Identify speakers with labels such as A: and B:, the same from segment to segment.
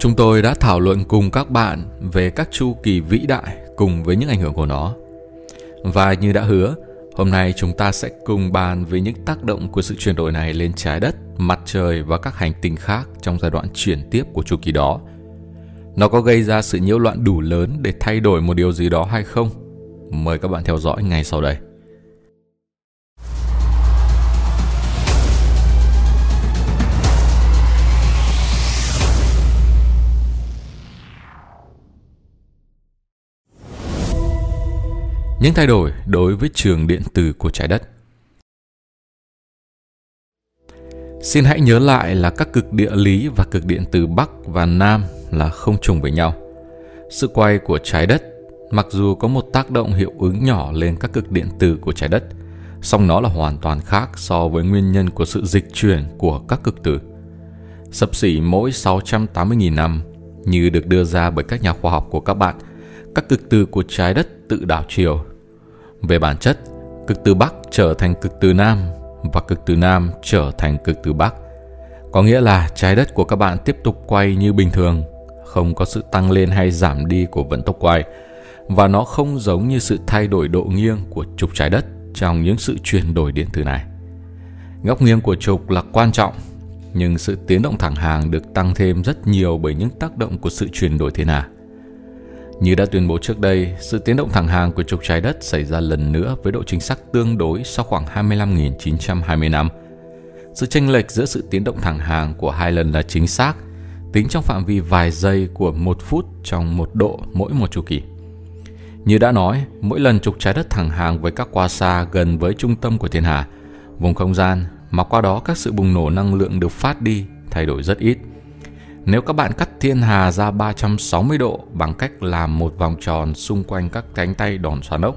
A: Chúng tôi đã thảo luận cùng các bạn về các chu kỳ vĩ đại cùng với những ảnh hưởng của nó. Và như đã hứa, hôm nay chúng ta sẽ cùng bàn về những tác động của sự chuyển đổi này lên trái đất, mặt trời và các hành tinh khác trong giai đoạn chuyển tiếp của chu kỳ đó. Nó có gây ra sự nhiễu loạn đủ lớn để thay đổi một điều gì đó hay không? Mời các bạn theo dõi ngay sau đây. Những thay đổi đối với trường điện từ của trái đất. Xin hãy nhớ lại là các cực địa lý và cực điện từ Bắc và Nam là không trùng với nhau. Sự quay của trái đất mặc dù có một tác động hiệu ứng nhỏ lên các cực điện từ của trái đất, song nó là hoàn toàn khác so với nguyên nhân của sự dịch chuyển của các cực tử. Sập xỉ mỗi 680.000 năm như được đưa ra bởi các nhà khoa học của các bạn, các cực từ của trái đất tự đảo chiều về bản chất, cực từ Bắc trở thành cực từ Nam và cực từ Nam trở thành cực từ Bắc. Có nghĩa là trái đất của các bạn tiếp tục quay như bình thường, không có sự tăng lên hay giảm đi của vận tốc quay và nó không giống như sự thay đổi độ nghiêng của trục trái đất trong những sự chuyển đổi điện từ này. Góc nghiêng của trục là quan trọng, nhưng sự tiến động thẳng hàng được tăng thêm rất nhiều bởi những tác động của sự chuyển đổi thiên hà. Như đã tuyên bố trước đây, sự tiến động thẳng hàng của trục trái đất xảy ra lần nữa với độ chính xác tương đối sau khoảng 25.920 năm. Sự chênh lệch giữa sự tiến động thẳng hàng của hai lần là chính xác, tính trong phạm vi vài giây của một phút trong một độ mỗi một chu kỳ. Như đã nói, mỗi lần trục trái đất thẳng hàng với các qua xa gần với trung tâm của thiên hà, vùng không gian mà qua đó các sự bùng nổ năng lượng được phát đi thay đổi rất ít – nếu các bạn cắt thiên hà ra 360 độ bằng cách làm một vòng tròn xung quanh các cánh tay đòn xoắn ốc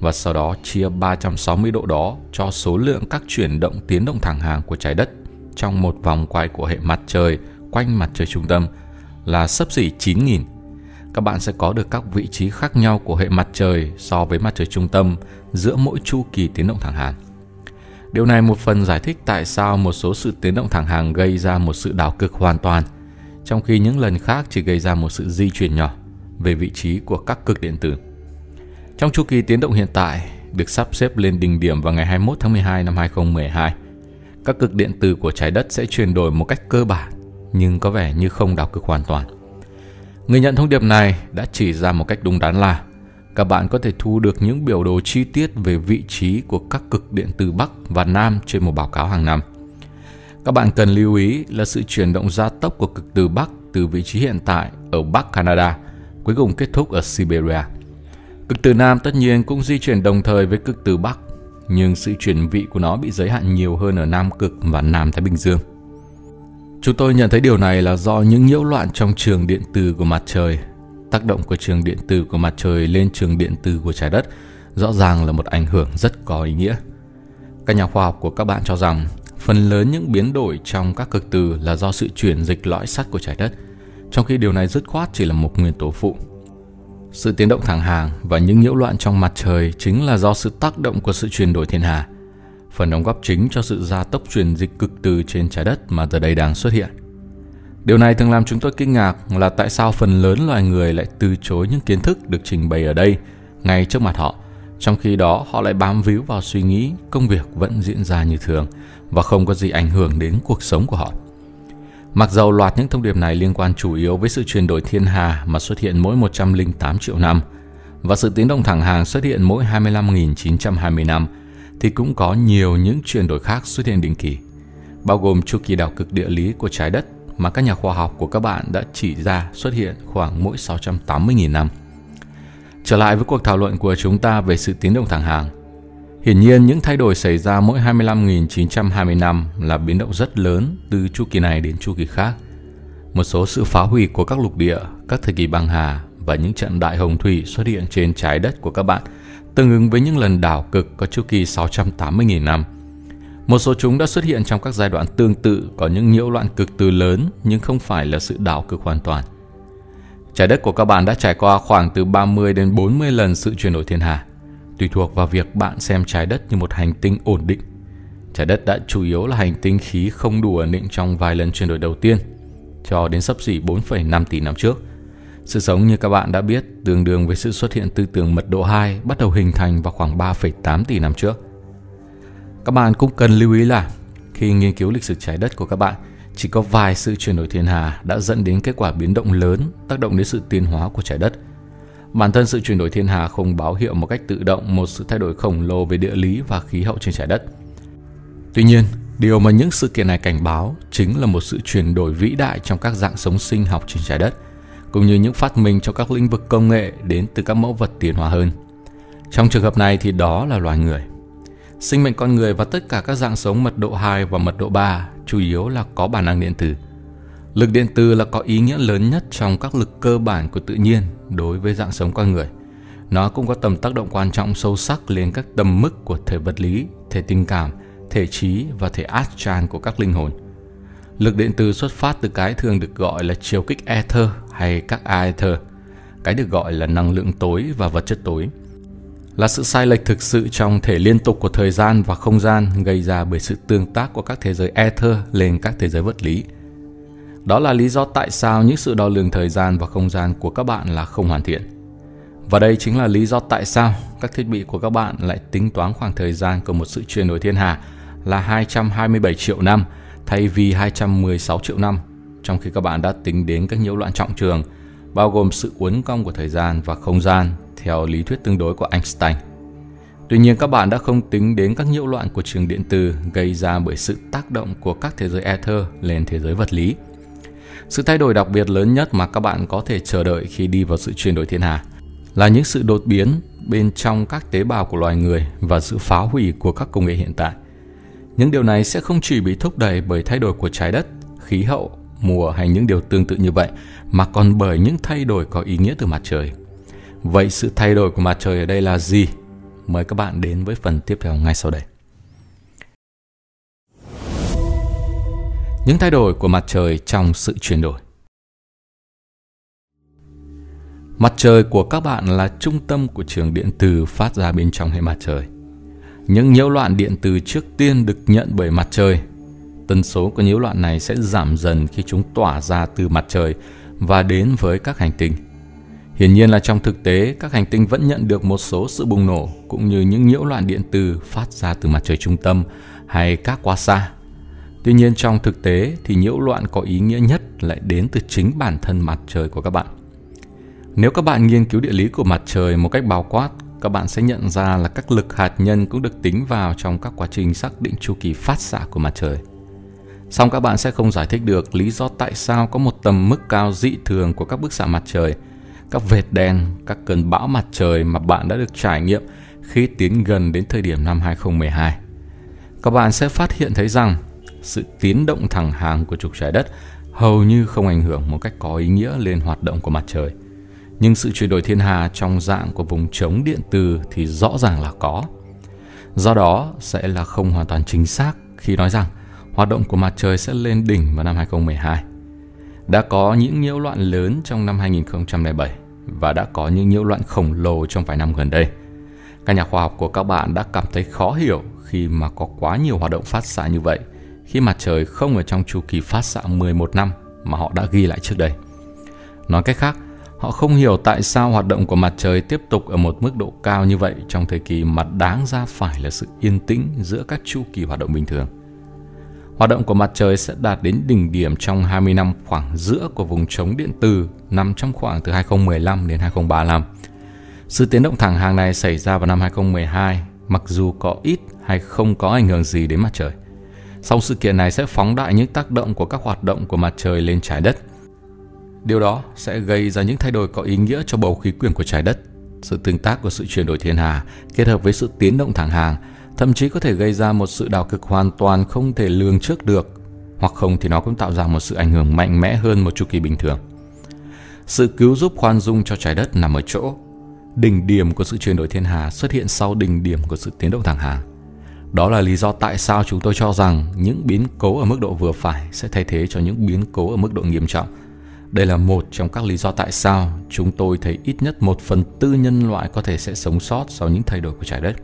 A: và sau đó chia 360 độ đó cho số lượng các chuyển động tiến động thẳng hàng của trái đất trong một vòng quay của hệ mặt trời quanh mặt trời trung tâm là sấp xỉ 9.000. Các bạn sẽ có được các vị trí khác nhau của hệ mặt trời so với mặt trời trung tâm giữa mỗi chu kỳ tiến động thẳng hàng. Điều này một phần giải thích tại sao một số sự tiến động thẳng hàng gây ra một sự đảo cực hoàn toàn – trong khi những lần khác chỉ gây ra một sự di chuyển nhỏ về vị trí của các cực điện tử. Trong chu kỳ tiến động hiện tại được sắp xếp lên đỉnh điểm vào ngày 21 tháng 12 năm 2012, các cực điện tử của trái đất sẽ chuyển đổi một cách cơ bản nhưng có vẻ như không đảo cực hoàn toàn. Người nhận thông điệp này đã chỉ ra một cách đúng đắn là các bạn có thể thu được những biểu đồ chi tiết về vị trí của các cực điện từ Bắc và Nam trên một báo cáo hàng năm. Các bạn cần lưu ý là sự chuyển động gia tốc của cực từ Bắc từ vị trí hiện tại ở Bắc Canada cuối cùng kết thúc ở Siberia. Cực từ Nam tất nhiên cũng di chuyển đồng thời với cực từ Bắc, nhưng sự chuyển vị của nó bị giới hạn nhiều hơn ở Nam Cực và Nam Thái Bình Dương. Chúng tôi nhận thấy điều này là do những nhiễu loạn trong trường điện từ của mặt trời. Tác động của trường điện từ của mặt trời lên trường điện từ của trái đất rõ ràng là một ảnh hưởng rất có ý nghĩa. Các nhà khoa học của các bạn cho rằng Phần lớn những biến đổi trong các cực từ là do sự chuyển dịch lõi sắt của trái đất, trong khi điều này dứt khoát chỉ là một nguyên tố phụ. Sự tiến động thẳng hàng và những nhiễu loạn trong mặt trời chính là do sự tác động của sự chuyển đổi thiên hà, phần đóng góp chính cho sự gia tốc chuyển dịch cực từ trên trái đất mà giờ đây đang xuất hiện. Điều này thường làm chúng tôi kinh ngạc là tại sao phần lớn loài người lại từ chối những kiến thức được trình bày ở đây ngay trước mặt họ, trong khi đó họ lại bám víu vào suy nghĩ công việc vẫn diễn ra như thường và không có gì ảnh hưởng đến cuộc sống của họ. Mặc dầu loạt những thông điệp này liên quan chủ yếu với sự chuyển đổi thiên hà mà xuất hiện mỗi 108 triệu năm và sự tiến động thẳng hàng xuất hiện mỗi 25.920 năm, thì cũng có nhiều những chuyển đổi khác xuất hiện định kỳ, bao gồm chu kỳ đảo cực địa lý của trái đất mà các nhà khoa học của các bạn đã chỉ ra xuất hiện khoảng mỗi 680.000 năm. Trở lại với cuộc thảo luận của chúng ta về sự tiến động thẳng hàng, Hiển nhiên những thay đổi xảy ra mỗi 25.920 năm là biến động rất lớn từ chu kỳ này đến chu kỳ khác. Một số sự phá hủy của các lục địa, các thời kỳ băng hà và những trận đại hồng thủy xuất hiện trên trái đất của các bạn tương ứng với những lần đảo cực có chu kỳ 680.000 năm. Một số chúng đã xuất hiện trong các giai đoạn tương tự có những nhiễu loạn cực từ lớn nhưng không phải là sự đảo cực hoàn toàn. Trái đất của các bạn đã trải qua khoảng từ 30 đến 40 lần sự chuyển đổi thiên hà tùy thuộc vào việc bạn xem trái đất như một hành tinh ổn định. Trái đất đã chủ yếu là hành tinh khí không đủ ổn định trong vài lần chuyển đổi đầu tiên. cho đến sấp xỉ 4,5 tỷ năm trước. Sự sống như các bạn đã biết tương đương với sự xuất hiện tư tưởng mật độ 2 bắt đầu hình thành vào khoảng 3,8 tỷ năm trước. Các bạn cũng cần lưu ý là khi nghiên cứu lịch sử trái đất của các bạn, chỉ có vài sự chuyển đổi thiên hà đã dẫn đến kết quả biến động lớn tác động đến sự tiến hóa của trái đất. Bản thân sự chuyển đổi thiên hà không báo hiệu một cách tự động một sự thay đổi khổng lồ về địa lý và khí hậu trên trái đất. Tuy nhiên, điều mà những sự kiện này cảnh báo chính là một sự chuyển đổi vĩ đại trong các dạng sống sinh học trên trái đất, cũng như những phát minh trong các lĩnh vực công nghệ đến từ các mẫu vật tiến hóa hơn. Trong trường hợp này thì đó là loài người. Sinh mệnh con người và tất cả các dạng sống mật độ 2 và mật độ 3 chủ yếu là có bản năng điện tử. Lực điện từ là có ý nghĩa lớn nhất trong các lực cơ bản của tự nhiên đối với dạng sống con người. Nó cũng có tầm tác động quan trọng sâu sắc lên các tầm mức của thể vật lý, thể tình cảm, thể trí và thể astral của các linh hồn. Lực điện từ xuất phát từ cái thường được gọi là chiều kích ether hay các aether, cái được gọi là năng lượng tối và vật chất tối là sự sai lệch thực sự trong thể liên tục của thời gian và không gian gây ra bởi sự tương tác của các thế giới ether lên các thế giới vật lý. Đó là lý do tại sao những sự đo lường thời gian và không gian của các bạn là không hoàn thiện. Và đây chính là lý do tại sao các thiết bị của các bạn lại tính toán khoảng thời gian của một sự chuyển đổi thiên hà là 227 triệu năm thay vì 216 triệu năm, trong khi các bạn đã tính đến các nhiễu loạn trọng trường, bao gồm sự uốn cong của thời gian và không gian theo lý thuyết tương đối của Einstein. Tuy nhiên các bạn đã không tính đến các nhiễu loạn của trường điện từ gây ra bởi sự tác động của các thế giới ether lên thế giới vật lý. Sự thay đổi đặc biệt lớn nhất mà các bạn có thể chờ đợi khi đi vào sự chuyển đổi thiên hà là những sự đột biến bên trong các tế bào của loài người và sự phá hủy của các công nghệ hiện tại. Những điều này sẽ không chỉ bị thúc đẩy bởi thay đổi của trái đất, khí hậu, mùa hay những điều tương tự như vậy, mà còn bởi những thay đổi có ý nghĩa từ mặt trời. Vậy sự thay đổi của mặt trời ở đây là gì? Mời các bạn đến với phần tiếp theo ngay sau đây. Những thay đổi của mặt trời trong sự chuyển đổi. Mặt trời của các bạn là trung tâm của trường điện từ phát ra bên trong hệ mặt trời. Những nhiễu loạn điện từ trước tiên được nhận bởi mặt trời. Tần số của nhiễu loạn này sẽ giảm dần khi chúng tỏa ra từ mặt trời và đến với các hành tinh. Hiển nhiên là trong thực tế, các hành tinh vẫn nhận được một số sự bùng nổ cũng như những nhiễu loạn điện từ phát ra từ mặt trời trung tâm hay các quá xa. Tuy nhiên trong thực tế thì nhiễu loạn có ý nghĩa nhất lại đến từ chính bản thân mặt trời của các bạn. Nếu các bạn nghiên cứu địa lý của mặt trời một cách bao quát, các bạn sẽ nhận ra là các lực hạt nhân cũng được tính vào trong các quá trình xác định chu kỳ phát xạ của mặt trời. Song các bạn sẽ không giải thích được lý do tại sao có một tầm mức cao dị thường của các bức xạ mặt trời – các vệt đen, các cơn bão mặt trời mà bạn đã được trải nghiệm khi tiến gần đến thời điểm năm 2012. Các bạn sẽ phát hiện thấy rằng sự tiến động thẳng hàng của trục trái đất hầu như không ảnh hưởng một cách có ý nghĩa lên hoạt động của mặt trời. Nhưng sự chuyển đổi thiên hà trong dạng của vùng chống điện từ thì rõ ràng là có. Do đó sẽ là không hoàn toàn chính xác khi nói rằng hoạt động của mặt trời sẽ lên đỉnh vào năm 2012. Đã có những nhiễu loạn lớn trong năm 2007 và đã có những nhiễu loạn khổng lồ trong vài năm gần đây. Các nhà khoa học của các bạn đã cảm thấy khó hiểu khi mà có quá nhiều hoạt động phát xạ như vậy khi mặt trời không ở trong chu kỳ phát xạ 11 năm mà họ đã ghi lại trước đây. Nói cách khác, họ không hiểu tại sao hoạt động của mặt trời tiếp tục ở một mức độ cao như vậy trong thời kỳ mà đáng ra phải là sự yên tĩnh giữa các chu kỳ hoạt động bình thường. Hoạt động của mặt trời sẽ đạt đến đỉnh điểm trong 20 năm khoảng giữa của vùng chống điện từ nằm trong khoảng từ 2015 đến 2035. Sự tiến động thẳng hàng này xảy ra vào năm 2012, mặc dù có ít hay không có ảnh hưởng gì đến mặt trời. Sau sự kiện này sẽ phóng đại những tác động của các hoạt động của mặt trời lên trái đất. Điều đó sẽ gây ra những thay đổi có ý nghĩa cho bầu khí quyển của trái đất. Sự tương tác của sự chuyển đổi thiên hà kết hợp với sự tiến động thẳng hàng thậm chí có thể gây ra một sự đảo cực hoàn toàn không thể lường trước được, hoặc không thì nó cũng tạo ra một sự ảnh hưởng mạnh mẽ hơn một chu kỳ bình thường. Sự cứu giúp khoan dung cho trái đất nằm ở chỗ đỉnh điểm của sự chuyển đổi thiên hà xuất hiện sau đỉnh điểm của sự tiến động thẳng hàng. Đó là lý do tại sao chúng tôi cho rằng những biến cố ở mức độ vừa phải sẽ thay thế cho những biến cố ở mức độ nghiêm trọng. Đây là một trong các lý do tại sao chúng tôi thấy ít nhất một phần tư nhân loại có thể sẽ sống sót sau những thay đổi của trái đất.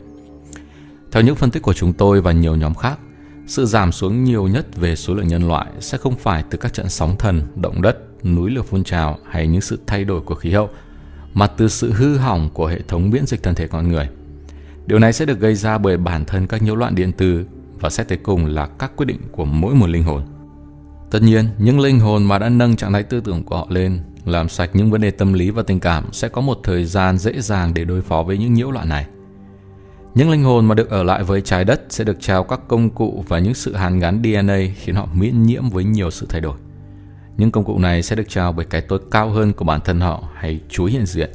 A: Theo những phân tích của chúng tôi và nhiều nhóm khác, Sự giảm xuống nhiều nhất về số lượng nhân loại sẽ không phải từ các trận sóng thần, động đất, núi lửa phun trào hay những sự thay đổi của khí hậu, mà từ sự hư hỏng của hệ thống miễn dịch thân thể con người. Điều này sẽ được gây ra bởi bản thân các nhiễu loạn điện từ và xét tới cùng là các quyết định của mỗi một linh hồn. Tất nhiên, những linh hồn mà đã nâng trạng thái tư tưởng của họ lên, làm sạch những vấn đề tâm lý và tình cảm sẽ có một thời gian dễ dàng để đối phó với những nhiễu loạn này. Những linh hồn mà được ở lại với trái đất sẽ được trao các công cụ và những sự hàn gắn DNA khiến họ miễn nhiễm với nhiều sự thay đổi. Những công cụ này sẽ được trao bởi cái tôi cao hơn của bản thân họ hay Chúa hiện diện,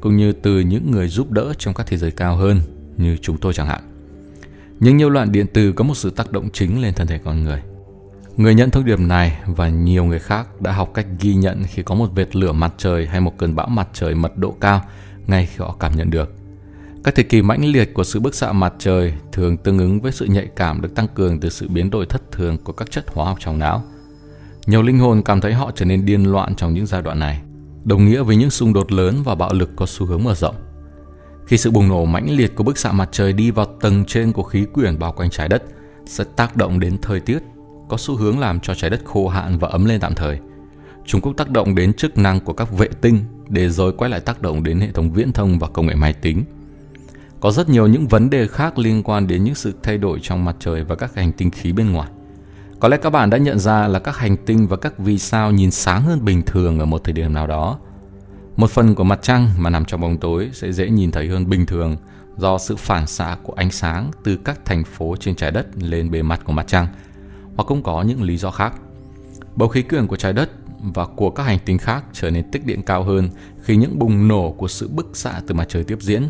A: cũng như từ những người giúp đỡ trong các thế giới cao hơn như chúng tôi chẳng hạn. Những nhiễu loạn điện từ có một sự tác động chính lên thân thể con người. Người nhận thông điệp này và nhiều người khác đã học cách ghi nhận khi có một vệt lửa mặt trời hay một cơn bão mặt trời mật độ cao ngay khi họ cảm nhận được. Các thời kỳ mãnh liệt của sự bức xạ mặt trời thường tương ứng với sự nhạy cảm được tăng cường từ sự biến đổi thất thường của các chất hóa học trong não. Nhiều linh hồn cảm thấy họ trở nên điên loạn trong những giai đoạn này, đồng nghĩa với những xung đột lớn và bạo lực có xu hướng mở rộng. Khi sự bùng nổ mãnh liệt của bức xạ mặt trời đi vào tầng trên của khí quyển bao quanh trái đất sẽ tác động đến thời tiết, có xu hướng làm cho trái đất khô hạn và ấm lên tạm thời. Chúng cũng tác động đến chức năng của các vệ tinh để rồi quay lại tác động đến hệ thống viễn thông và công nghệ máy tính. Có rất nhiều những vấn đề khác liên quan đến những sự thay đổi trong mặt trời và các hành tinh khí bên ngoài. Có lẽ các bạn đã nhận ra là các hành tinh và các vì sao nhìn sáng hơn bình thường ở một thời điểm nào đó. Một phần của mặt trăng mà nằm trong bóng tối sẽ dễ nhìn thấy hơn bình thường do sự phản xạ của ánh sáng từ các thành phố trên trái đất lên bề mặt của mặt trăng, hoặc cũng có những lý do khác. Bầu khí quyển của trái đất và của các hành tinh khác trở nên tích điện cao hơn khi những bùng nổ của sự bức xạ từ mặt trời tiếp diễn.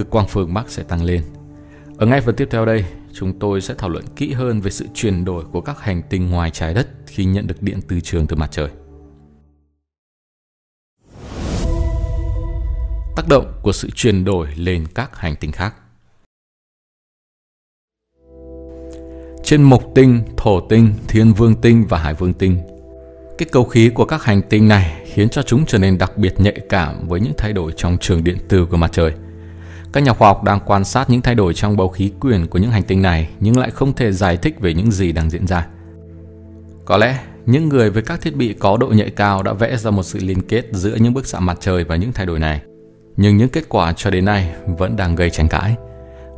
A: Cực quang phương Bắc sẽ tăng lên. Ở ngay phần tiếp theo đây, chúng tôi sẽ thảo luận kỹ hơn về sự chuyển đổi của các hành tinh ngoài trái đất khi nhận được điện từ trường từ mặt trời. Tác động của sự chuyển đổi lên các hành tinh khác. Trên mộc tinh, thổ tinh, thiên vương tinh và hải vương tinh, cái cầu khí của các hành tinh này khiến cho chúng trở nên đặc biệt nhạy cảm với những thay đổi trong trường điện từ của mặt trời – các nhà khoa học đang quan sát những thay đổi trong bầu khí quyển của những hành tinh này, nhưng lại không thể giải thích về những gì đang diễn ra. Có lẽ, những người với các thiết bị có độ nhạy cao đã vẽ ra một sự liên kết giữa những bức xạ mặt trời và những thay đổi này. Nhưng những kết quả cho đến nay vẫn đang gây tranh cãi.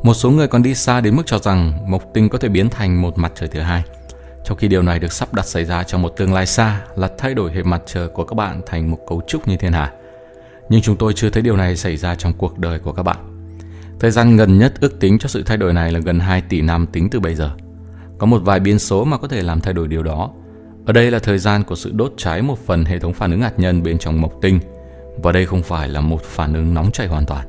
A: Một số người còn đi xa đến mức cho rằng mộc tinh có thể biến thành một mặt trời thứ hai. Trong khi điều này được sắp đặt xảy ra trong một tương lai xa là thay đổi hệ mặt trời của các bạn thành một cấu trúc như thiên hà. Nhưng chúng tôi chưa thấy điều này xảy ra trong cuộc đời của các bạn. Thời gian gần nhất ước tính cho sự thay đổi này là gần 2 tỷ năm tính từ bây giờ. Có một vài biến số mà có thể làm thay đổi điều đó. Ở đây là thời gian của sự đốt cháy một phần hệ thống phản ứng hạt nhân bên trong mộc tinh, và đây không phải là một phản ứng nóng chảy hoàn toàn.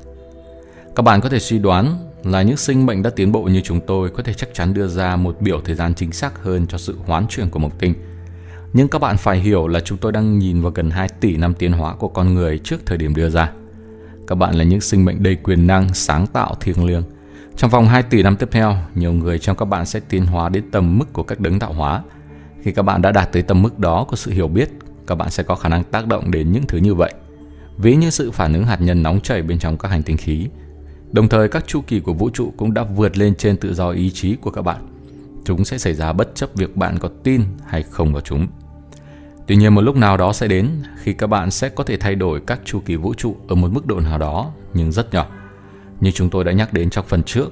A: Các bạn có thể suy đoán là những sinh mệnh đã tiến bộ như chúng tôi có thể chắc chắn đưa ra một biểu thời gian chính xác hơn cho sự hoán chuyển của mộc tinh. Nhưng các bạn phải hiểu là chúng tôi đang nhìn vào gần 2 tỷ năm tiến hóa của con người trước thời điểm đưa ra. Các bạn là những sinh mệnh đầy quyền năng, sáng tạo, thiêng liêng. Trong vòng 2 tỷ năm tiếp theo, nhiều người trong các bạn sẽ tiến hóa đến tầm mức của các đấng tạo hóa. Khi các bạn đã đạt tới tầm mức đó của sự hiểu biết, các bạn sẽ có khả năng tác động đến những thứ như vậy. Ví như sự phản ứng hạt nhân nóng chảy bên trong các hành tinh khí. Đồng thời các chu kỳ của vũ trụ cũng đã vượt lên trên tự do ý chí của các bạn. Chúng sẽ xảy ra bất chấp việc bạn có tin hay không vào chúng. Tuy nhiên một lúc nào đó sẽ đến khi các bạn sẽ có thể thay đổi các chu kỳ vũ trụ ở một mức độ nào đó nhưng rất nhỏ. Như chúng tôi đã nhắc đến trong phần trước,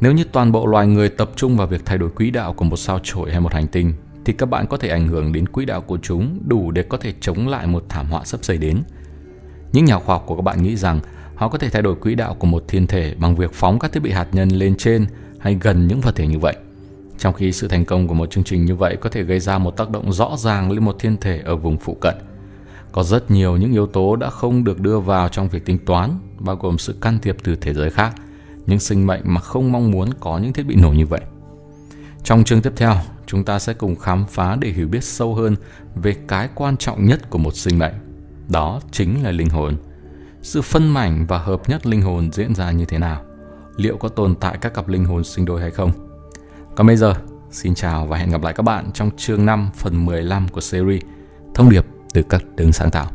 A: nếu như toàn bộ loài người tập trung vào việc thay đổi quỹ đạo của một sao chổi hay một hành tinh thì các bạn có thể ảnh hưởng đến quỹ đạo của chúng đủ để có thể chống lại một thảm họa sắp xảy đến. Những nhà khoa học của các bạn nghĩ rằng họ có thể thay đổi quỹ đạo của một thiên thể bằng việc phóng các thiết bị hạt nhân lên trên hay gần những vật thể như vậy – trong khi sự thành công của một chương trình như vậy có thể gây ra một tác động rõ ràng lên một thiên thể ở vùng phụ cận. Có rất nhiều những yếu tố đã không được đưa vào trong việc tính toán, bao gồm sự can thiệp từ thế giới khác, những sinh mệnh mà không mong muốn có những thiết bị nổ như vậy. Trong chương tiếp theo, chúng ta sẽ cùng khám phá để hiểu biết sâu hơn về cái quan trọng nhất của một sinh mệnh. Đó chính là linh hồn. Sự phân mảnh và hợp nhất linh hồn diễn ra như thế nào? Liệu có tồn tại các cặp linh hồn sinh đôi hay không? Còn bây giờ, xin chào và hẹn gặp lại các bạn trong chương 5 phần 15 của series Thông điệp từ các đứng sáng tạo.